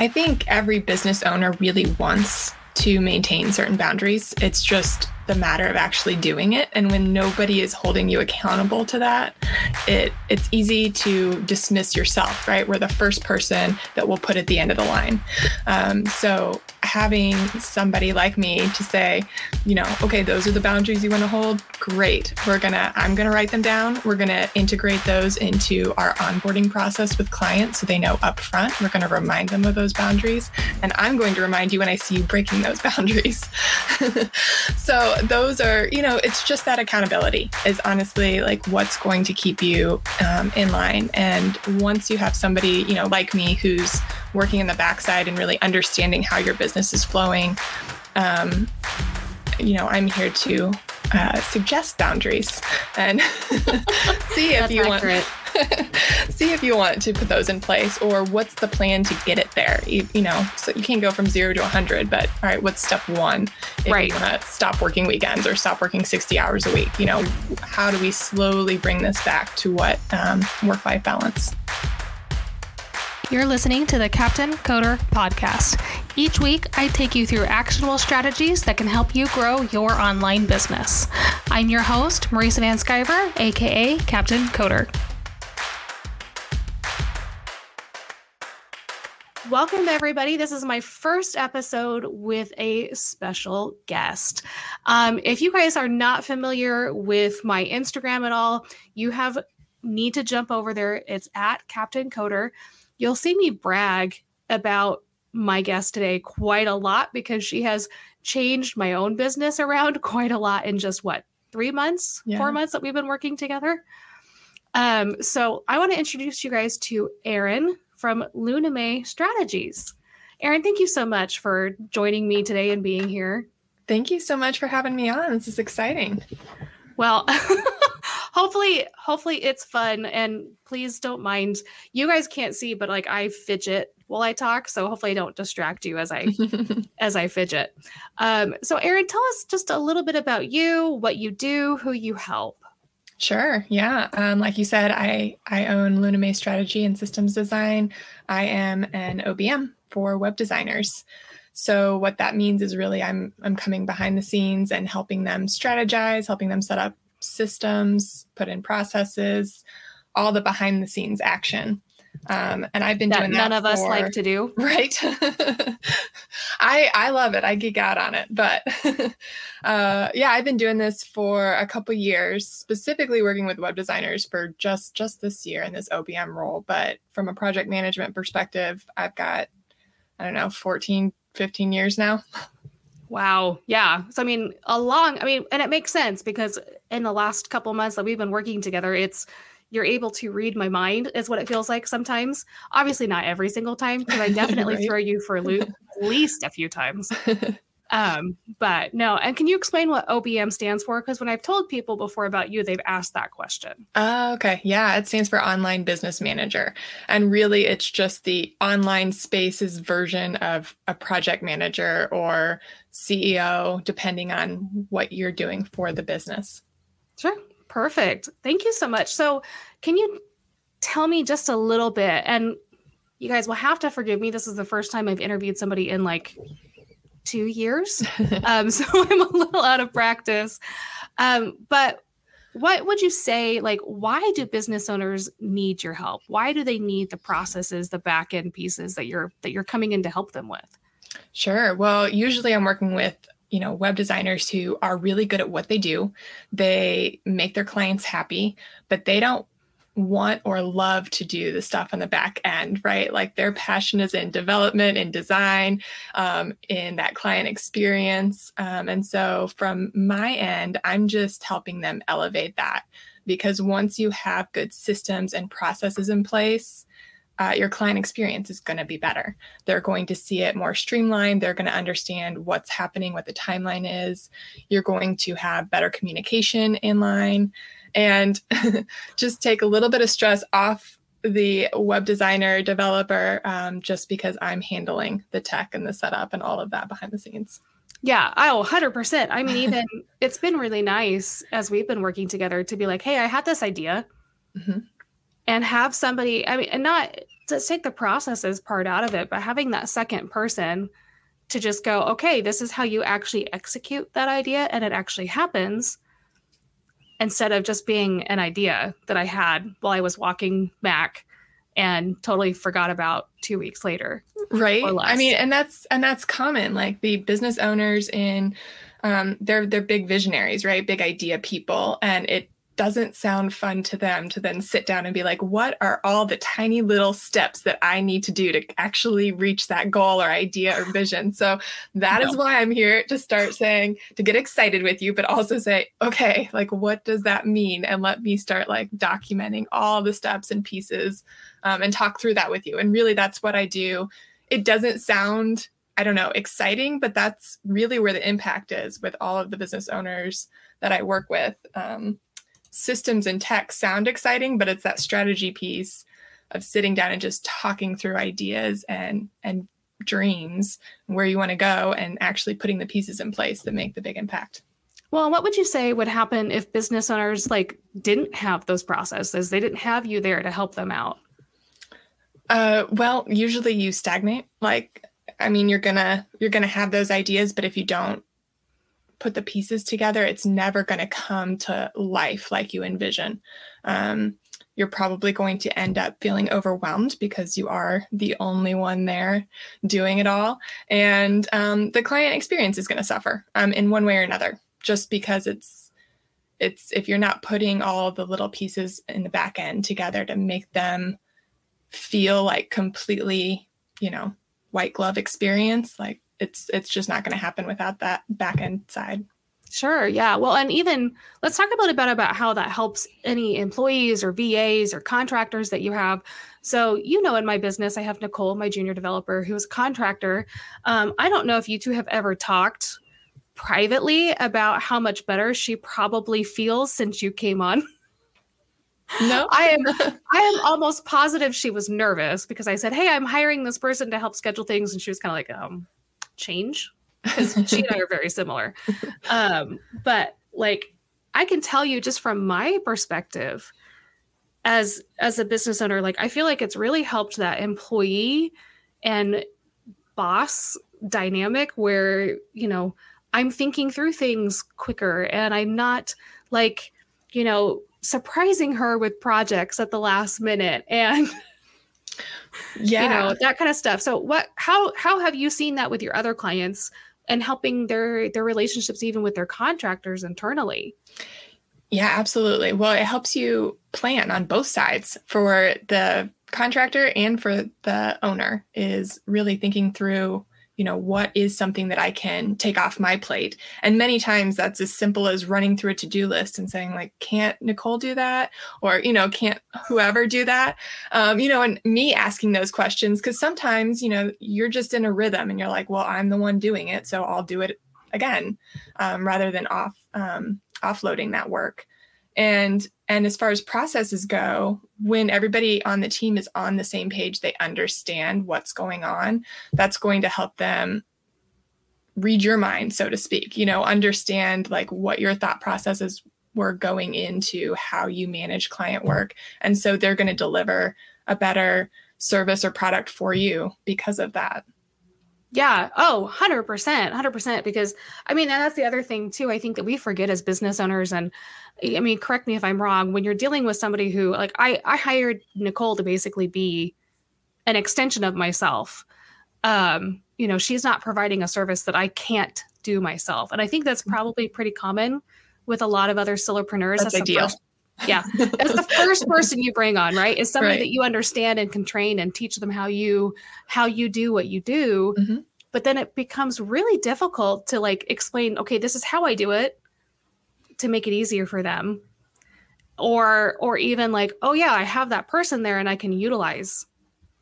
I think every business owner really wants to maintain certain boundaries. It's just the matter of actually doing it. And when nobody is holding you accountable to that, it it's easy to dismiss yourself, right? We're the first person that will put at the end of the line. Um, so having somebody like me to say, you know, okay, those are the boundaries you want to hold. Great. We're gonna, I'm gonna write them down. We're gonna integrate those into our onboarding process with clients so they know upfront. We're gonna remind them of those boundaries. And I'm going to remind you when I see you breaking those boundaries. so those are, you know, it's just that accountability is honestly like what's going to keep you um, in line. And once you have somebody, you know, like me who's working in the backside and really understanding how your business is flowing, um, you know, I'm here to uh, suggest boundaries and see if you accurate. want see if you want to put those in place or what's the plan to get it there you, you, know so you can't go from zero to 100 but all right what's step one if right. you want to stop working weekends or stop working 60 hours a week you know how do we slowly bring this back to what um, work-life balance you're listening to the Captain Coder podcast. Each week, I take you through actionable strategies that can help you grow your online business. I'm your host, Marisa Van Sciver, aka Captain Coder. Welcome, everybody. This is my first episode with a special guest. Um, if you guys are not familiar with my Instagram at all, you have need to jump over there. It's at Captain Coder you'll see me brag about my guest today quite a lot because she has changed my own business around quite a lot in just what three months yeah. four months that we've been working together? Um, so i want to introduce you guys to erin from luna may strategies. Erin thank you so much for joining me today and being here. Thank you so much for having me on. This is exciting. Well hopefully hopefully it's fun and please don't mind you guys can't see but like i fidget while i talk so hopefully i don't distract you as i as i fidget um, so erin tell us just a little bit about you what you do who you help Sure. Yeah. Um, like you said, I I own Luna May Strategy and Systems Design. I am an OBM for web designers. So what that means is really I'm I'm coming behind the scenes and helping them strategize, helping them set up systems, put in processes, all the behind the scenes action. Um, and I've been that doing that. None of for, us like to do, right? I I love it. I geek out on it, but uh, yeah, I've been doing this for a couple years, specifically working with web designers for just just this year in this OBM role. But from a project management perspective, I've got I don't know 14, 15 years now. Wow. Yeah. So I mean, a long. I mean, and it makes sense because in the last couple months that we've been working together, it's you're able to read my mind is what it feels like sometimes. Obviously, not every single time because I definitely right. throw you for a loop at least a few times. Um, but no, and can you explain what OBM stands for? Because when I've told people before about you, they've asked that question. Uh, okay. Yeah, it stands for Online Business Manager. And really, it's just the online spaces version of a project manager or CEO, depending on what you're doing for the business. Sure. Perfect. Thank you so much. So, can you tell me just a little bit? And you guys will have to forgive me. This is the first time I've interviewed somebody in like two years. um, so I'm a little out of practice. Um, but what would you say, like, why do business owners need your help? Why do they need the processes, the back end pieces that you're that you're coming in to help them with? Sure. Well, usually I'm working with you know web designers who are really good at what they do they make their clients happy but they don't want or love to do the stuff on the back end, right? Like their passion is in development, in design, um, in that client experience. Um, and so from my end, I'm just helping them elevate that because once you have good systems and processes in place, uh, your client experience is going to be better. They're going to see it more streamlined. They're going to understand what's happening, what the timeline is. You're going to have better communication in line and just take a little bit of stress off the web designer developer um, just because I'm handling the tech and the setup and all of that behind the scenes. Yeah, oh, 100%. I mean, even it's been really nice as we've been working together to be like, hey, I had this idea. Mm-hmm. and have somebody i mean and not let's take the processes part out of it but having that second person to just go okay this is how you actually execute that idea and it actually happens instead of just being an idea that i had while i was walking back and totally forgot about two weeks later right? i mean and that's and that's common like the business owners in um, they're they're big visionaries right? Big idea people. And it doesn't sound fun to them to then sit down and be like, what are all the tiny little steps that I need to do to actually reach that goal or idea or vision? So that no. is why I'm here to start saying, to get excited with you, but also say, okay, like, what does that mean? And let me start like documenting all the steps and pieces um, and talk through that with you. And really, that's what I do. It doesn't sound I don't know, exciting, but that's really where the impact is with all of the business owners that I work with. Um, systems and tech sound exciting, but it's that strategy piece of sitting down and just talking through ideas and and dreams where you want to go and actually putting the pieces in place that make the big impact. Well, what would you say would happen if business owners like didn't have those processes? They didn't have you there to help them out. Uh, well, usually you stagnate. Like, I mean, you're gonna you're gonna have those ideas, but if you don't put the pieces together, it's never going to come to life like you envision. Um, you're probably going to end up feeling overwhelmed because you are the only one there doing it all. And um, the client experience is going to suffer um, in one way or another, just because it's it's if you're not putting all the little pieces in the back end together to make them feel like completely, you know, white glove experience, like it's it's just not going to happen without that back end side. Sure. Yeah. Well, and even let's talk a little bit about how that helps any employees or VAs or contractors that you have. So, you know, in my business, I have Nicole, my junior developer, who is a contractor. Um, I don't know if you two have ever talked privately about how much better she probably feels since you came on. No, I am. I am almost positive she was nervous because I said, "Hey, I'm hiring this person to help schedule things," and she was kind of like, "Um, change because she and I are very similar. Um, but like I can tell you just from my perspective as as a business owner, like I feel like it's really helped that employee and boss dynamic where, you know, I'm thinking through things quicker and I'm not like, you know, surprising her with projects at the last minute and yeah. you know that kind of stuff. So what how how have you seen that with your other clients and helping their their relationships even with their contractors internally? Yeah absolutely. Well it helps you plan on both sides for the contractor and for the owner is really thinking through you know what is something that i can take off my plate? And many times that's as simple as running through a to-do list and saying like can't nicole do that? or you know can't whoever do that? Um, you know and me asking those questions because sometimes you know you're just in a rhythm and you're like well i'm the one doing it so i'll do it again um, rather than off um, offloading that work and and as far as processes go when everybody on the team is on the same page they understand what's going on that's going to help them read your mind so to speak you know understand like what your thought processes were going into how you manage client work. And so they're going to deliver a better service or product for you because of that yeah. Oh, 100%. 100%. Because I mean, that's the other thing too. I think that we forget as business owners. And I mean, correct me if I'm wrong, when you're dealing with somebody who, like, I, I hired Nicole to basically be an extension of myself. Um, you know, she's not providing a service that I can't do myself. And I think that's mm-hmm. probably pretty common with a lot of other solopreneurs. That's, that's ideal. First, yeah. That's the first person you bring on, right? Is somebody right. that you understand and can train and teach them how you how you do what you do. Mm-hmm. But then it becomes really difficult to like explain, okay, this is how I do it to make it easier for them. Or or even like, oh yeah, I have that person there and I can utilize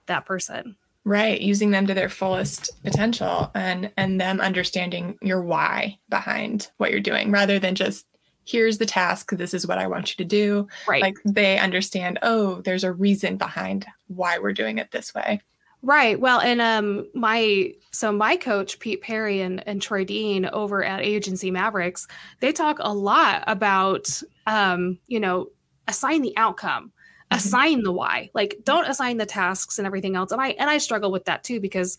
that person. Right, using them to their fullest potential and and them understanding your why behind what you're doing rather than just here's the task this is what i want you to do. Right. Like they understand oh there's a reason behind why we're doing it this way. Right. Well and um my so my coach pete perry and, and troy dean over at agency mavericks they talk a lot about um you know assign the outcome assign the why. Like don't assign the tasks and everything else. And i and i struggle with that too because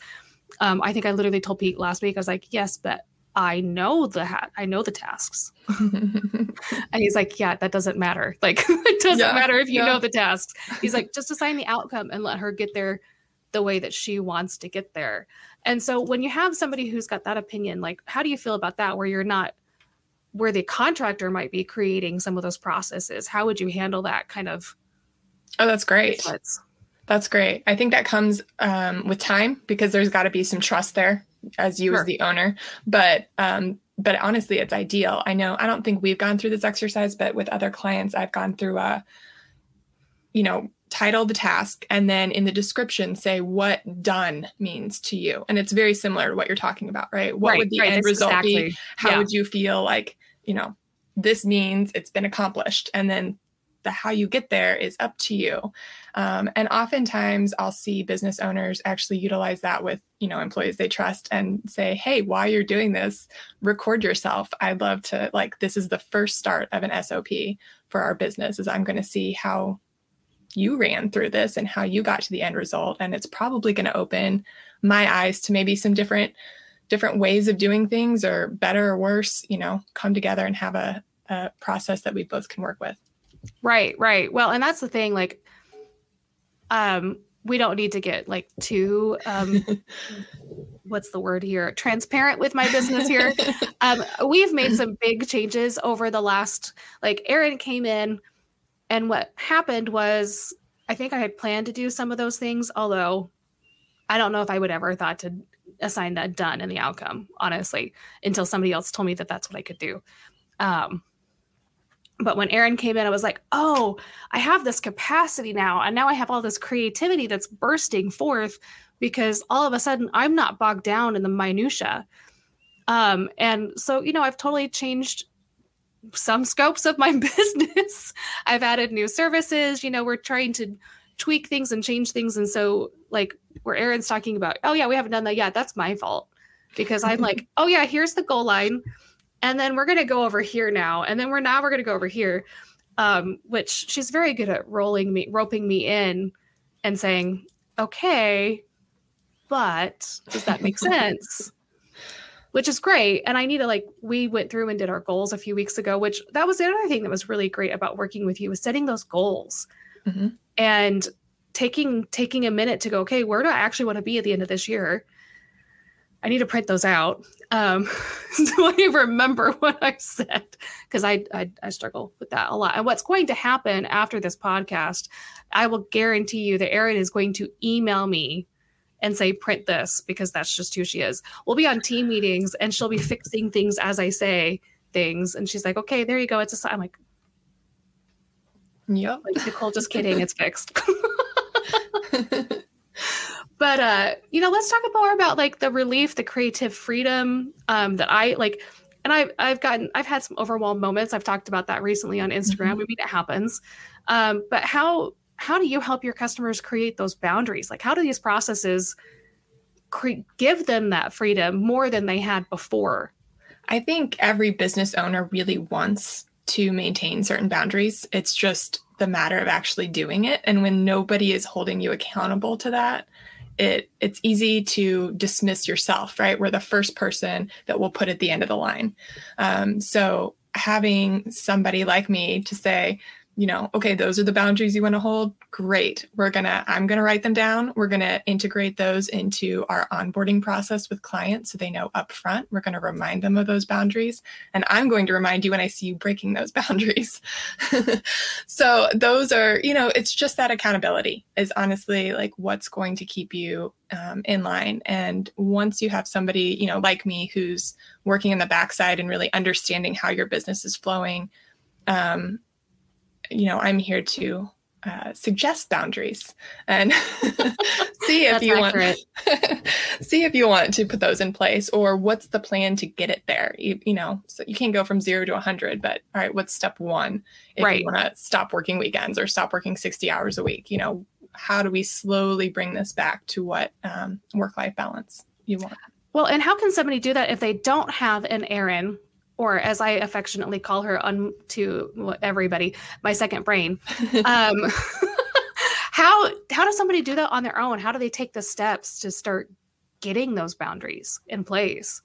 um, i think i literally told pete last week i was like yes but i know the hat. i know the tasks and he's like yeah that doesn't matter like it doesn't Yeah, matter if you yeah. know the tasks he's like just assign the outcome and let her get there the way that she wants to get there and so when you have somebody who's got that opinion like how do you feel about that where you're not where the contractor might be creating some of those processes how would you handle that kind of oh, that's great. inputs? That's great. I think that comes um, with time because there's got to be some trust there as you Sure. as the owner. But um, but honestly, it's ideal. I know. I don't think we've gone through this exercise, but with other clients, I've gone through a, you know, title the task and then in the description say what done means to you, and it's very similar to what you're talking about, right? What would the end that's result be? how yeah. would you feel like you know this means it's been accomplished and then the how you get there is up to you. Um, and oftentimes i'll see business owners actually utilize that with you know employees they trust and say hey while you're doing this record yourself. I'd love to like this is the first start of an sop for our business is i'm going to see how you ran through this and how you got to the end result. And it's probably going to open my eyes to maybe some different different ways of doing things or better or worse you know come together and have a, a process that we both can work with Right, right. Well, and that's the thing. Like, um, we don't need to get like too um, what's the word here? Transparent with my business here. um, we've made some big changes over the last. Like, Erin came in, and what happened was, I think I had planned to do some of those things, although I don't know if I would ever thought to assign that done in the outcome, honestly, until somebody else told me that that's what I could do. Um, but when Erin came in, I was like, oh, I have this capacity now. And now I have all this creativity that's bursting forth because all of a sudden I'm not bogged down in the minutia. Um, and so, you know, I've totally changed some scopes of my business. I've added new services. You know, we're trying to tweak things and change things. And so, like, where Erin's talking about, oh, yeah, we haven't done that yet. That's my fault because I'm like, oh, yeah, here's the goal line and then we're going to go over here now and then we're now we're going to go over here um, which she's very good at rolling me roping me in and saying okay but does that make sense? Which is great and i need to like we went through and did our goals a few weeks ago which that was the other thing that was really great about working with you was setting those goals. Mhm. and taking taking a minute to go okay where do i actually want to be at the end of this year i need to print those out um, so I remember what I said because I, I I struggle with that a lot. And what's going to happen after this podcast, I will guarantee you that Erin is going to email me and say print this because that's just who she is. We'll be on team meetings and she'll be fixing things as I say things, and she's like, "Okay, there you go. It's a." si-" I'm like, yep like Nicole, just kidding. It's fixed. but uh you know let's talk more about like the relief the creative freedom um that i like and i've i've gotten i've had some overwhelmed moments i've talked about that recently on instagram Mhm. i mean it happens um but how how do you help your customers create those boundaries like how do these processes cre- give them that freedom more than they had before I think every business owner really wants to maintain certain boundaries. It's just the matter of actually doing it. And when nobody is holding you accountable to that, it it's easy to dismiss yourself, right? We're the first person that will put at the end of the line. Um, so having somebody like me to say, you know, okay, those are the boundaries you want to hold. Great. We're going to, I'm going to write them down. We're going to integrate those into our onboarding process with clients so they know upfront. We're going to remind them of those boundaries. And I'm going to remind you when I see you breaking those boundaries. so those are, you know, it's just that accountability is honestly like what's going to keep you um, in line. And once you have somebody, you know, like me who's working in the backside and really understanding how your business is flowing, um, you know, I'm here to uh, suggest boundaries and see if you accurate. want see if you want to put those in place or what's the plan to get it there. You, you know, so you can't go from zero to 100, but all right, what's step one if Right. you want to stop working weekends or stop working 60 hours a week? You know, how do we slowly bring this back to what um, work life balance you want? Well, and how can somebody do that if they don't have an Erin, or as I affectionately call her on to everybody, my second brain? Um, how how does somebody do that on their own? How do they take the steps to start getting those boundaries in place?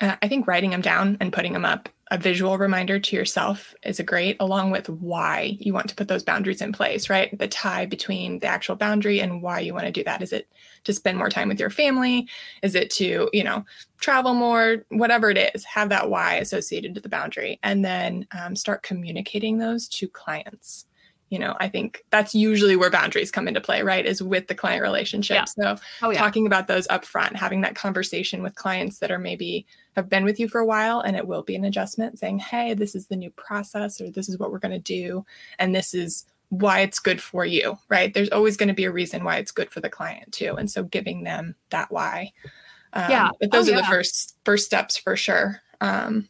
Uh, I think writing them down and putting them up, a visual reminder to yourself is a great, along with why you want to put those boundaries in place, right? The tie between the actual boundary and why you want to do that. Is it to spend more time with your family? Is it to, you know, travel more? Whatever it is, have that why associated to the boundary and then um, start communicating those to clients you know i think that's usually where boundaries come into play right is with the client relationship yeah. so oh, yeah. talking about those up front having that conversation with clients that are maybe have been with you for a while and it will be an adjustment saying hey this is the new process or this is what we're going to do and this is why it's good for you right there's always going to be a reason why it's good for the client too and so giving them that why um, yeah but those oh, are yeah. the first first steps for sure um,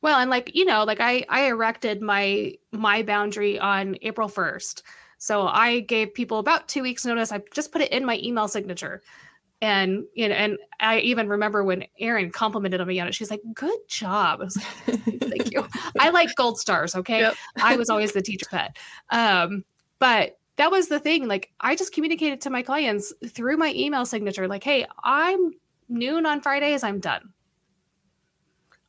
well, and like, you know, like I I erected my my boundary on April 1st. So I gave people about 2 weeks notice. I just put it in my email signature. And you know, and I even remember when Erin complimented me on it. She's like, "Good job." I was like, "Thank you." I like gold stars. Okay, yep. I was always the teacher pet. Um, but that was the thing. Like, I just communicated to my clients through my email signature, like, "Hey, I'm noon on Fridays. I'm done."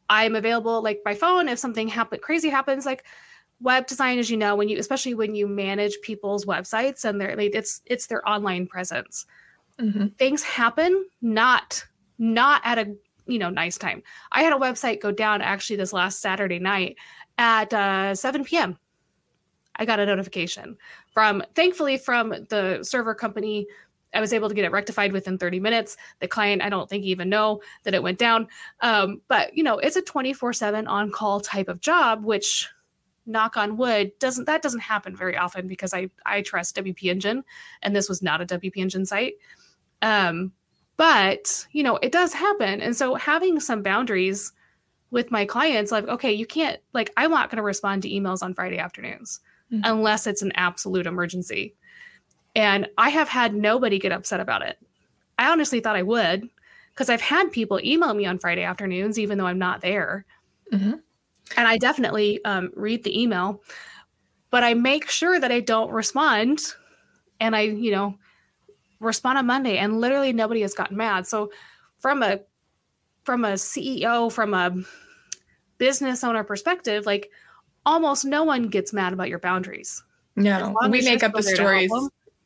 I'm available like by phone if something happen crazy happens like web design as you know when you especially when you manage people's websites and their like it's it's their online presence. Mm-hmm. things happen not not at a you know nice time. I had a website go down actually this last saturday night at uh, 7 p.m i got a notification from thankfully from the server company I was able to get it rectified within 30 minutes. The client, I don't think even know that it went down. Um, but you know, it's a 24/7 on-call type of job, which knock on wood doesn't that doesn't happen very often because I I trust WP Engine, and this was not a WP Engine site. Um, but you know, it does happen, and so having some boundaries with my clients, like okay, you can't like I'm not going to respond to emails on Friday afternoons mm-hmm. unless it's an absolute emergency and I have had nobody get upset about it. I honestly thought I would because I've had people email me on Friday afternoons, even though I'm not there. Mm-hmm. And I definitely um, read the email, but I make sure that I don't respond. And I, you know, respond on Monday, and literally nobody has gotten mad. So, from a from a CEO, from a business owner perspective, like almost no one gets mad about your boundaries. No, we make up the stories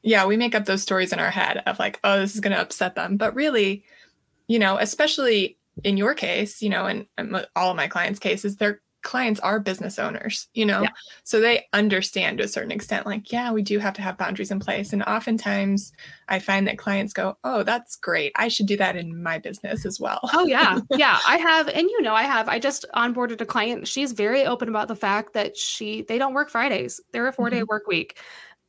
yeah, we make up those stories in our head of like, oh, this is going to upset them. But really, you know, especially in your case, you know, and, and all of my clients' cases, their clients are business owners, you know, yeah. so they understand to a certain extent, like, yeah, we do have to have boundaries in place. And oftentimes I find that clients go, oh, that's great. I should do that in my business as well. oh, yeah. Yeah. I have, and you know, I have, I just onboarded a client. She's very open about the fact that she, they don't work Fridays, they're a four day mm-hmm. work week.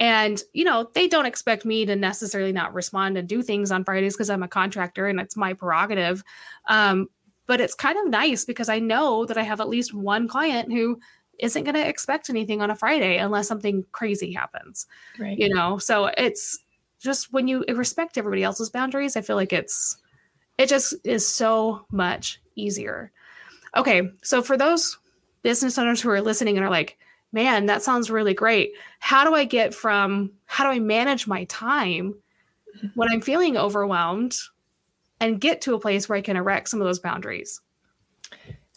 And, you know, they don't expect me to necessarily not respond and do things on Fridays because I'm a contractor and it's my prerogative. Um, but it's kind of nice because I know that I have at least one client who isn't going to expect anything on a Friday unless something crazy happens. Right. You know, so it's just when you respect everybody else's boundaries, I feel like it's, it just is so much easier. Okay. So for those business owners who are listening and are like, man, that sounds really great. How do I get from, how do I manage my time when I'm feeling overwhelmed and get to a place where I can erect some of those boundaries?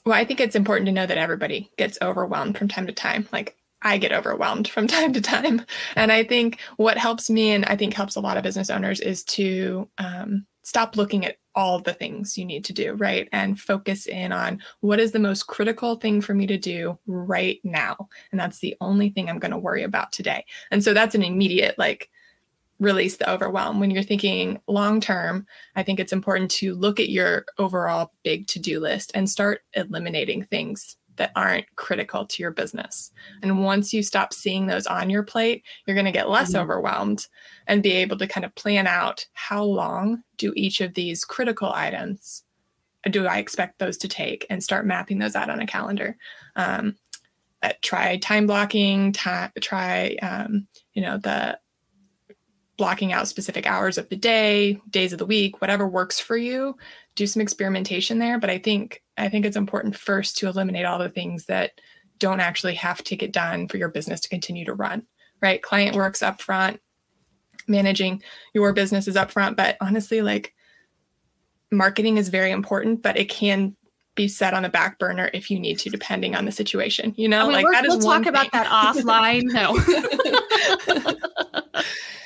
Well, I think it's important to know that everybody gets overwhelmed from time to time. Like I get overwhelmed from time to time. And I think what helps me and I think helps a lot of business owners is to um, stop looking at all the things you need to do, right? And focus in on what is the most critical thing for me to do right now. And that's the only thing I'm going to worry about today. And so that's an immediate, like, release the overwhelm. When you're thinking long term, I think it's important to look at your overall big to do list and start eliminating things that aren't critical to your business. And once you stop seeing those on your plate, you're going to get less mm-hmm. overwhelmed and be able to kind of plan out how long do each of these critical items do I expect those to take and start mapping those out on a calendar. Um, uh, try time blocking, time, try, um, you know, the blocking out specific hours of the day, days of the week, whatever works for you. Do some experimentation there. But I think I think it's important first to eliminate all the things that don't actually have to get done for your business to continue to run. Right? Client works up front. managing your business is up front But honestly, like marketing is very important, but it can be set on the back burner if you need to, depending on the situation. You know, I mean, like that is we'll talk about thing. that offline. No.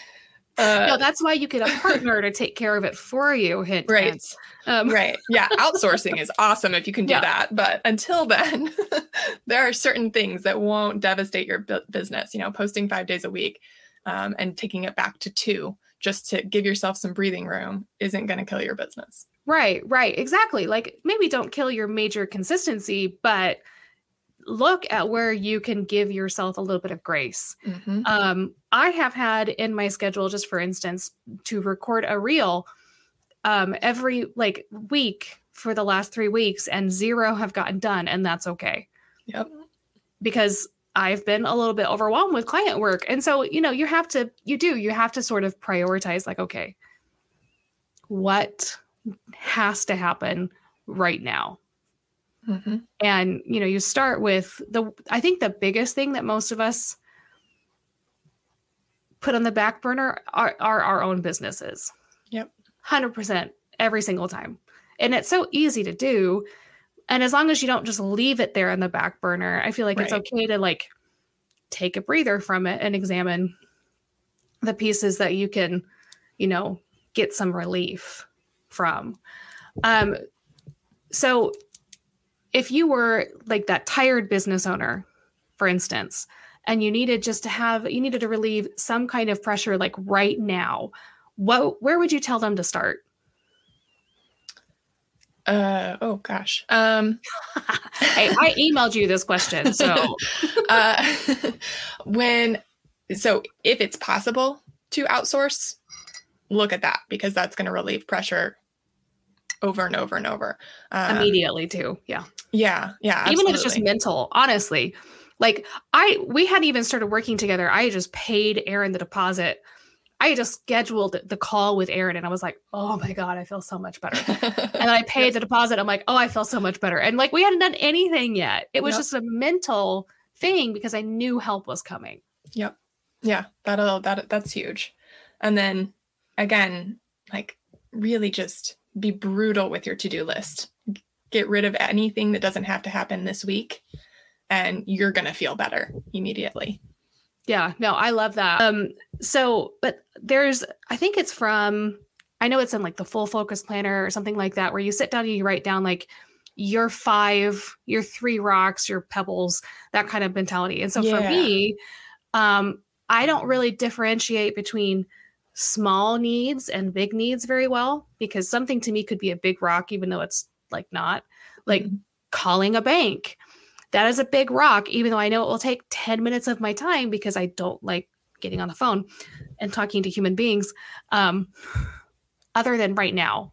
Uh, no, that's why you get a partner to take care of it for you. Hint, Right. hint. Um, right. Yeah. Outsourcing is awesome if you can do Yeah. that. But until then, there are certain things that won't devastate your bu- business. You know, posting five days a week um, and taking it back to two just to give yourself some breathing room isn't going to kill your business. Right, right, exactly. Like maybe don't kill your major consistency, but look at where you can give yourself a little bit of grace. Mhm. Um, I have had in my schedule, just for instance, to record a reel um, every like week for the last three weeks, and zero have gotten done, and that's okay Yep. because I've been a little bit overwhelmed with client work. And so, you know, you have to, you do, you have to sort of prioritize like, okay, what has to happen right now? Mhm. And, you know, you start with the, I think the biggest thing that most of us put on the back burner are, are our own businesses. Yep. 100% every single time. And it's so easy to do. And as long as you don't just leave it there in the back burner, I feel like it's okay to like take a breather from it and examine the pieces that you can, you know, get some relief from. Um, so if you were like that tired business owner, for instance, and you needed just to have you needed to relieve some kind of pressure like right now, what where would you tell them to start? Uh, oh gosh. Um, Hey, I emailed you this question, so uh, when so if it's possible to outsource look at that because that's going to relieve pressure over and over and over um, immediately too. Yeah. yeah yeah even if it's just mental honestly like i we hadn't even started working together i just paid Erin the deposit i just scheduled the call with Erin and i was like oh my god i feel so much better and then i paid the deposit i'm like oh i feel so much better and like we hadn't done anything yet it was Yep. just a mental thing because i knew help was coming Yep. Yeah, that'll that that's huge. And then again, like really just be brutal with your to-do list. Get rid of anything that doesn't have to happen this week and you're going to feel better immediately. Yeah, no, I love that. Um, so, but there's, I think it's from, I know it's in like the full focus planner or something like that, where you sit down and you write down like your five, your three rocks, your pebbles, that kind of mentality. And so for me, um, I don't really differentiate between small needs and big needs very well because something to me could be a big rock, even though it's like not like Mhm. calling a bank. That is a big rock, even though I know it will take 10 minutes of my time because I don't like getting on the phone and talking to human beings. Um, other than right now,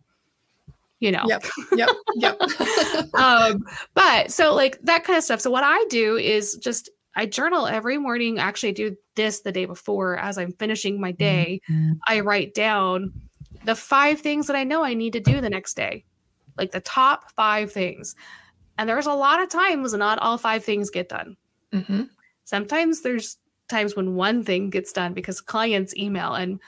you know. Yep. Yep. Yep. um, but so like that kind of stuff. So what I do is just I journal every morning. Actually, I do this the day before as I'm finishing my day. I write down the five things that I know I need to do the next day, like the top five things. And there's a lot of times not all five things get done. hmm Sometimes there's times when one thing gets done because clients email and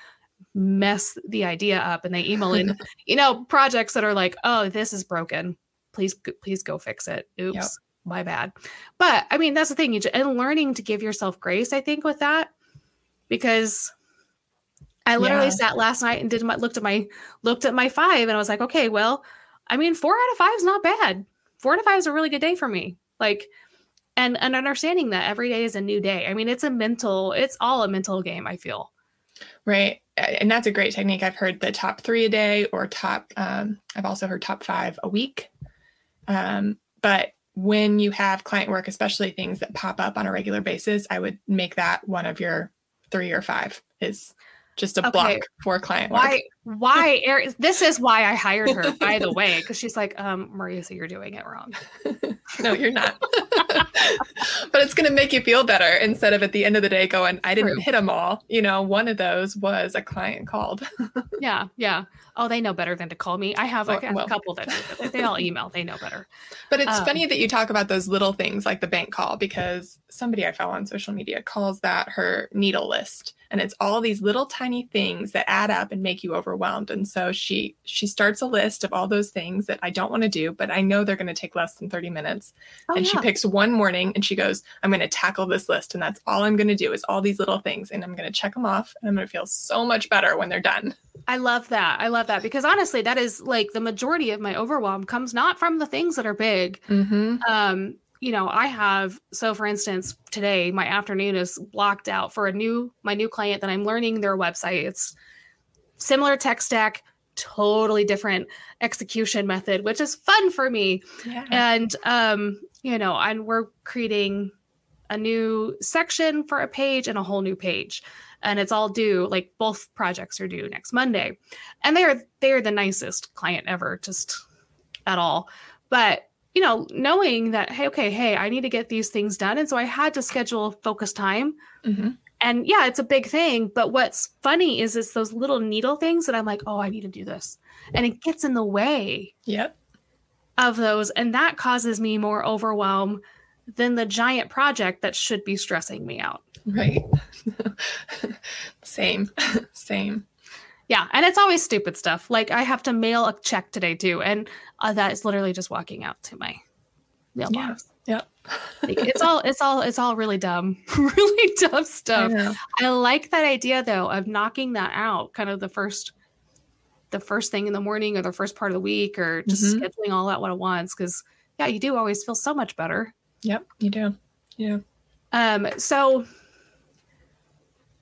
mess the idea up and they email in, you know, projects that are like, "Oh, this is broken. Please please go fix it." Oops. Yep. My bad. But I mean, that's the thing. You ju- and learning to give yourself grace, I think, with that, because I literally Yeah. sat last night and did my looked at my looked at my five and I was like, okay, well, I mean, four out of five is not bad. Four out of five is a really good day for me. Like, and and understanding that every day is a new day. I mean, it's a mental, it's all a mental game. I feel. Right. And that's a great technique. I've heard the top three a day or top, um, I've also heard top five a week. Um, but when you have client work, especially things that pop up on a regular basis, I would make that one of your three or five is just a Okay. block for client work. Why? Why? Erin- This is why I hired her, by the way, because she's like, um, Marisa, you're doing it wrong. no, you're not. but it's going to make you feel better instead of at the end of the day going, I didn't True. hit them all. You know, one of those was a client called. Yeah, yeah. Oh, they know better than to call me. I have like Well- well. a couple that they all email. They know better. But it's Um, funny that you talk about those little things like the bank call because somebody I follow on social media calls that her needle list. and it's all these little tiny things that add up and make you overwhelmed and so she she starts a list of all those things that i don't want to do but i know they're going to take less than 30 minutes oh, and yeah. she picks one morning and she goes i'm going to tackle this list and that's all i'm going to do is all these little things and i'm going to check them off and i'm going to feel so much better when they're done i love that i love that because honestly that is like the majority of my overwhelm comes not from the things that are big mm-hmm. um you know, I have so for instance, today my afternoon is blocked out for a new my new client that I'm learning their website. It's similar tech stack, totally different execution method, which is fun for me. Yeah. And um, you know, and we're creating a new section for a page and a whole new page. And it's all due, like both projects are due next Monday. And they're they're the nicest client ever, just at all. But you know, knowing that, hey, okay, hey, I need to get these things done. And so I had to schedule focus time. Mm-hmm. And yeah, it's a big thing. But what's funny is it's those little needle things that I'm like, oh, I need to do this. And it gets in the way yep. of those. And that causes me more overwhelm than the giant project that should be stressing me out. Right. Same. Same. Yeah, and it's always stupid stuff. Like I have to mail a check today too, and uh, that is literally just walking out to my mailbox. Yeah. It's all it's all it's all really dumb, really dumb stuff. I, I like that idea though of knocking that out, kind of the first the first thing in the morning or the first part of the week or just mm-hmm. scheduling all that one at once because yeah you do always feel so much better yep you do yeah um so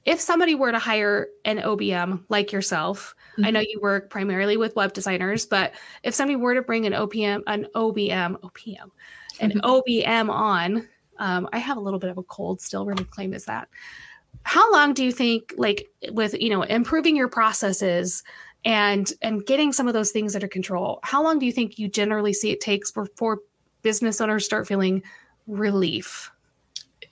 if somebody were to hire an OBM like yourself, mm-hmm. I know you work primarily with web designers, but if somebody were to bring an OPM, an OBM, OPM, an mm-hmm. OBM on, um, I have a little bit of a cold still. Really claim is that. How long do you think, like, with you know, improving your processes and and getting some of those things under control? How long do you think you generally see it takes before business owners start feeling relief?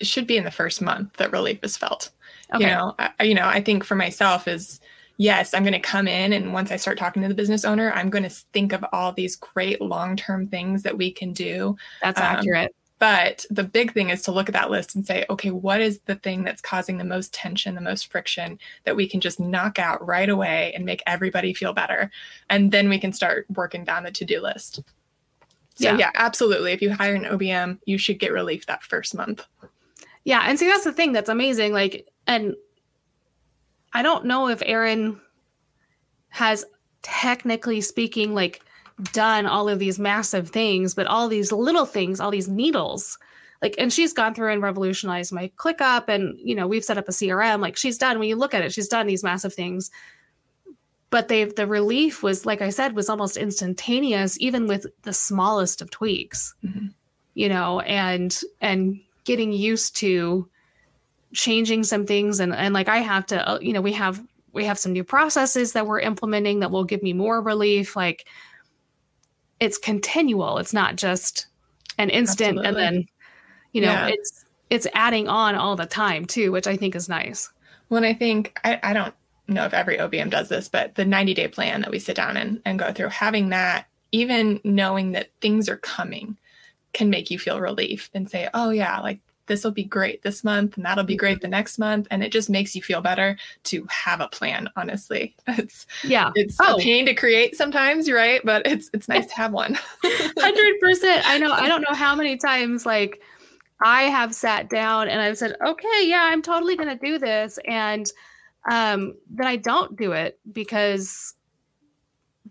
It should be in the first month that relief is felt. Okay. You know, I, you know, I think for myself is yes, I'm going to come in and once I start talking to the business owner, I'm going to think of all these great long-term things that we can do. That's um, accurate. But the big thing is to look at that list and say, okay, what is the thing that's causing the most tension, the most friction that we can just knock out right away and make everybody feel better? And then we can start working down the to do list. So, yeah. yeah, absolutely. If you hire an OBM, you should get relief that first month. Yeah. And see, that's the thing that's amazing. Like, and I don't know if Erin has technically speaking like done all of these massive things, but all these little things, all these needles. Like, and she's gone through and revolutionized my ClickUp, and you know, we've set up a CRM. Like, she's done. When you look at it, she's done these massive things. But they, the relief was, like I said, was almost instantaneous, even with the smallest of tweaks. Mm-hmm. You know, and and getting used to changing some things and and like I have to uh, you know we have we have some new processes that we're implementing that will give me more relief like it's continual it's not just an instant Absolutely. and then you know yeah. it's it's adding on all the time too which I think is nice when I think I, I don't know if every OBM does this but the 90 day plan that we sit down and, and go through having that even knowing that things are coming can make you feel relief and say oh yeah like this will be great this month and that'll be great the next month and it just makes you feel better to have a plan honestly. It's yeah. it's oh. a pain to create sometimes right but it's it's nice to have one. 100% i know i don't know how many times like i have sat down and i've said okay yeah i'm totally going to do this and um then i don't do it because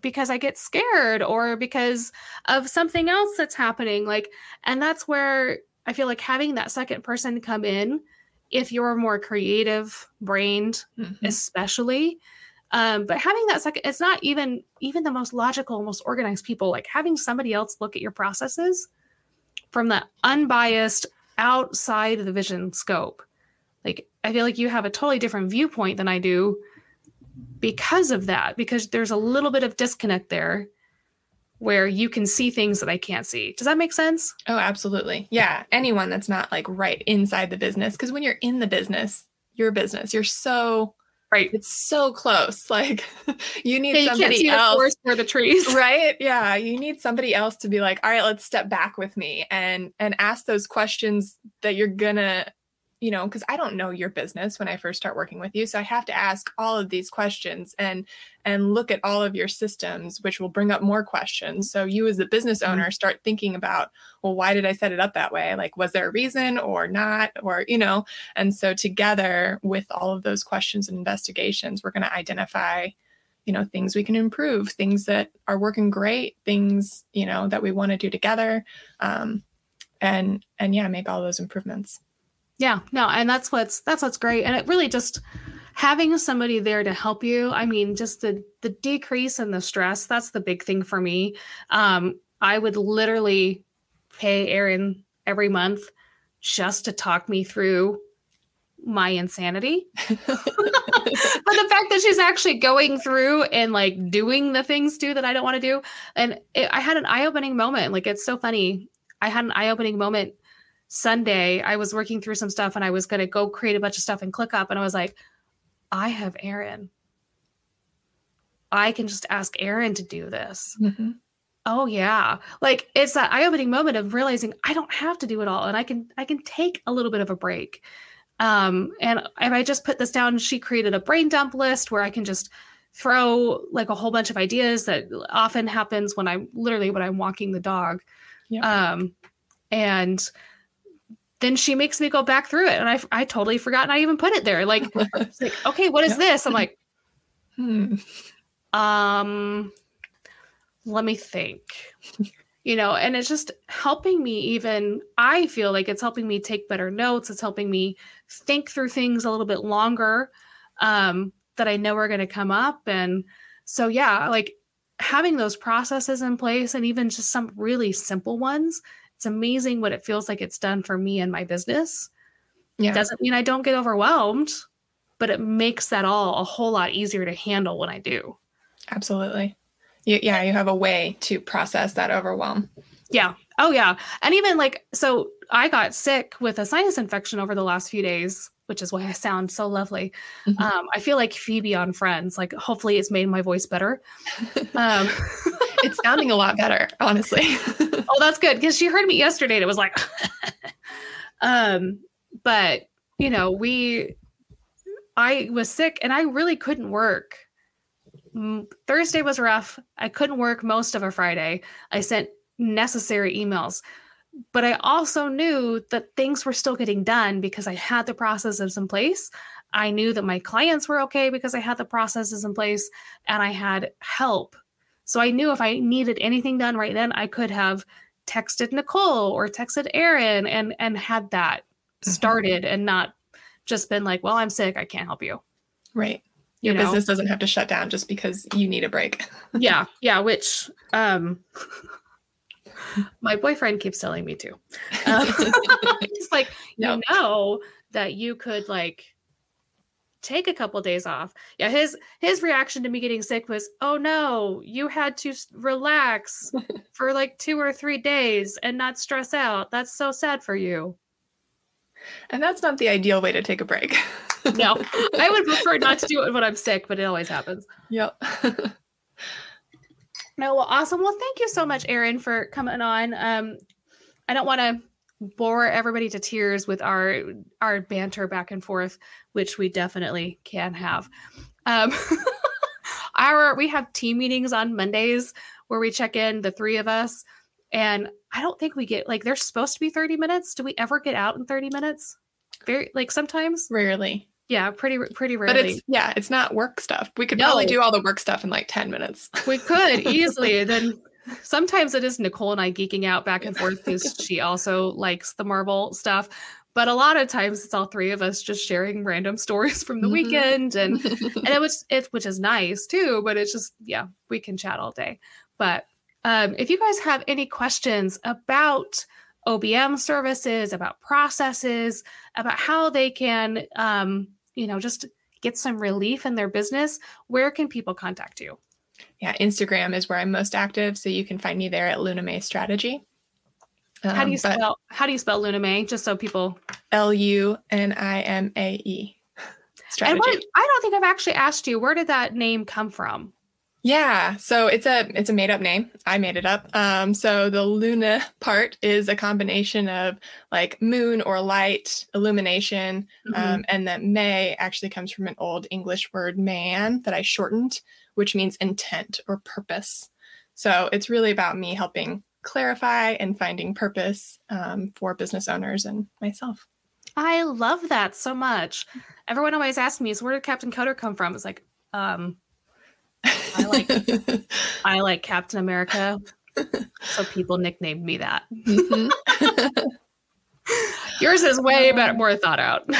because I get scared or because of something else that's happening. Like, and that's where I feel like having that second person come in, if you're more creative brained, mm-hmm. especially, um, but having that second, it's not even even the most logical, most organized people. Like having somebody else look at your processes from the unbiased outside of the vision scope. Like I feel like you have a totally different viewpoint than I do because of that. Because there's a little bit of disconnect there where you can see things that I can't see. Does that make sense? Oh, absolutely. Yeah. Anyone that's not like right inside the business. Because when you're in the business, your business, you're so right. It's so close. Like you need yeah, somebody you else for the trees. Right. Yeah. You need somebody else to be like, all right, let's step back with me and and ask those questions that you're gonna you know, because I don't know your business when I first start working with you. So I have to ask all of these questions and and look at all of your systems, which will bring up more questions. So you as the business Mm-hmm. owner start thinking about, well, why did I set it up that way? Like, was there a reason or not? Or, you know, and so together with all of those questions and investigations, we're going to identify you know things we can improve things that are working great things you know that we want to do together um, and and yeah make all those improvements Yeah, no, and that's what's that's what's great, and it really just having somebody there to help you. I mean, just the the decrease in the stress. That's the big thing for me. Um, I would literally pay Erin every month just to talk me through my insanity. but the fact that she's actually going through and like doing the things too that I don't want to do, and it, I had an eye opening moment. Like it's so funny. I had an eye opening moment Sunday. I was working through some stuff and I was going to go create a bunch of stuff and ClickUp, and I was like, I have Erin. I can just ask Erin to do this. Mhm. Oh yeah. Like it's that eye-opening moment of realizing I don't have to do it all and I can I can take a little bit of a break. Um and if I just put this down, she created a brain dump list where I can just throw like a whole bunch of ideas that often happens when I'm literally when I'm walking the dog. Yeah. Um and then she makes me go back through it and I I totally forgot And I even put it there. Like like, okay, what is Yeah. this? I'm like, Hmm. um let me think you know and it's just helping me even i feel like it's helping me take better notes it's helping me think through things a little bit longer um that i know are going to come up and so yeah like having those processes in place and even just some really simple ones it's amazing what it feels like it's done for me and my business. Yeah. It doesn't mean i don't get overwhelmed but it makes that all a whole lot easier to handle when i do. Absolutely. You, yeah you have a way to process that overwhelm. Yeah. Oh, yeah. And even like, so I got sick with a sinus infection over the last few days, which is why I sound so lovely. Mhm. Um, I feel like Phoebe on Friends. Like, hopefully, it's made my voice better. Um, it's sounding a lot better honestly oh, that's good because she heard me yesterday and it was like, um, but you know, we, I was sick and I really couldn't work. Thursday was rough. I couldn't work most of a Friday. I sent necessary emails, but I also knew that things were still getting done because I had the processes in place. I knew that my clients were okay because I had the processes in place and I had help. So I knew if I needed anything done right then, I could have texted Nicole or texted Erin and and had that Mhm. started and not just been like, well, I'm sick, I can't help you. right You your know? business doesn't have to shut down just because you need a break yeah, yeah, which um my boyfriend keeps telling me to. Um, it's like you know that you could like take a couple days off. Yeah, his his reaction to me getting sick was, "Oh no, you had to relax for like 2 or 3 days and not stress out. That's so sad for you." and that's not the ideal way to take a break No. I would prefer not to do it when I'm sick, but it always happens. yep No, well, awesome. Well, thank you so much, Erin, for coming on. Um, I don't want to bore everybody to tears with our our banter back and forth, which we definitely can have. Um, our we have team meetings on Mondays where we check in the three of us, and I don't think we get like they're supposed to be thirty minutes. Do we ever get out in thirty minutes? Very like sometimes, rarely yeah, pretty pretty but rarely. it's yeah it's not work stuff we could No. probably do all the work stuff in like 10 minutes We could easily. then sometimes it is Nicole and I geeking out back and forth because she also likes the Marvel stuff. But a lot of times it's all three of us just sharing random stories from the Mhm. weekend and and it was it which is nice too, but it's just yeah, we can chat all day. But um if you guys have any questions about OBM services, about processes, about how they can um, you know, just get some relief in their business, where can people contact you? yeah instagram is where i'm most active so you can find me there at Lunimae strategy How do you Um, spell how do you spell Lunimae? Just so people l-u-n-i-m-a-e and strategy what I don't think I've actually asked you, where did that name come from? Yeah, so it's a it's a made up name. I made it up. Um, so the Luna part is a combination of like moon or light illumination, mm-hmm. um, and that May actually comes from an old English word man that I shortened, which means intent or purpose. So it's really about me helping clarify and finding purpose um, for business owners and myself. I love that so much. Everyone always asks me, "Is where did Captain Coder come from?" It's like, um, I like I like Captain America. So people nicknamed me that. Mm-hmm. Yours is way better, more thought out.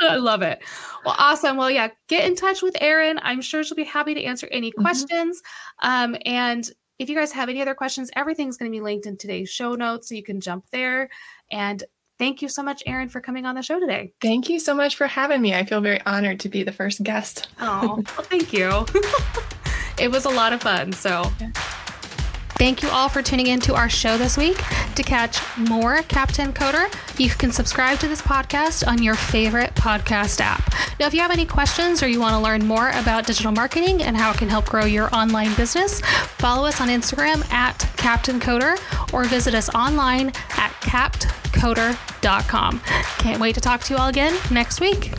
I love it. Well, awesome. Well, yeah, get in touch with Erin. I'm sure she'll be happy to answer any mm-hmm. questions. Um, and if you guys have any other questions, everything's going to be linked in today's show notes, so you can jump there. And thank you so much, Erin, for coming on the show today. Thank you so much for having me. I feel very honored to be the first guest. Oh, well, thank you. it was a lot of fun. So. Yeah. Thank you all for tuning in to our show this week. To catch more Captain Coder, you can subscribe to this podcast on your favorite podcast app. Now, if you have any questions or you want to learn more about digital marketing and how it can help grow your online business, follow us on Instagram at Captain Coder or visit us online at captcoder.com. Can't wait to talk to you all again next week.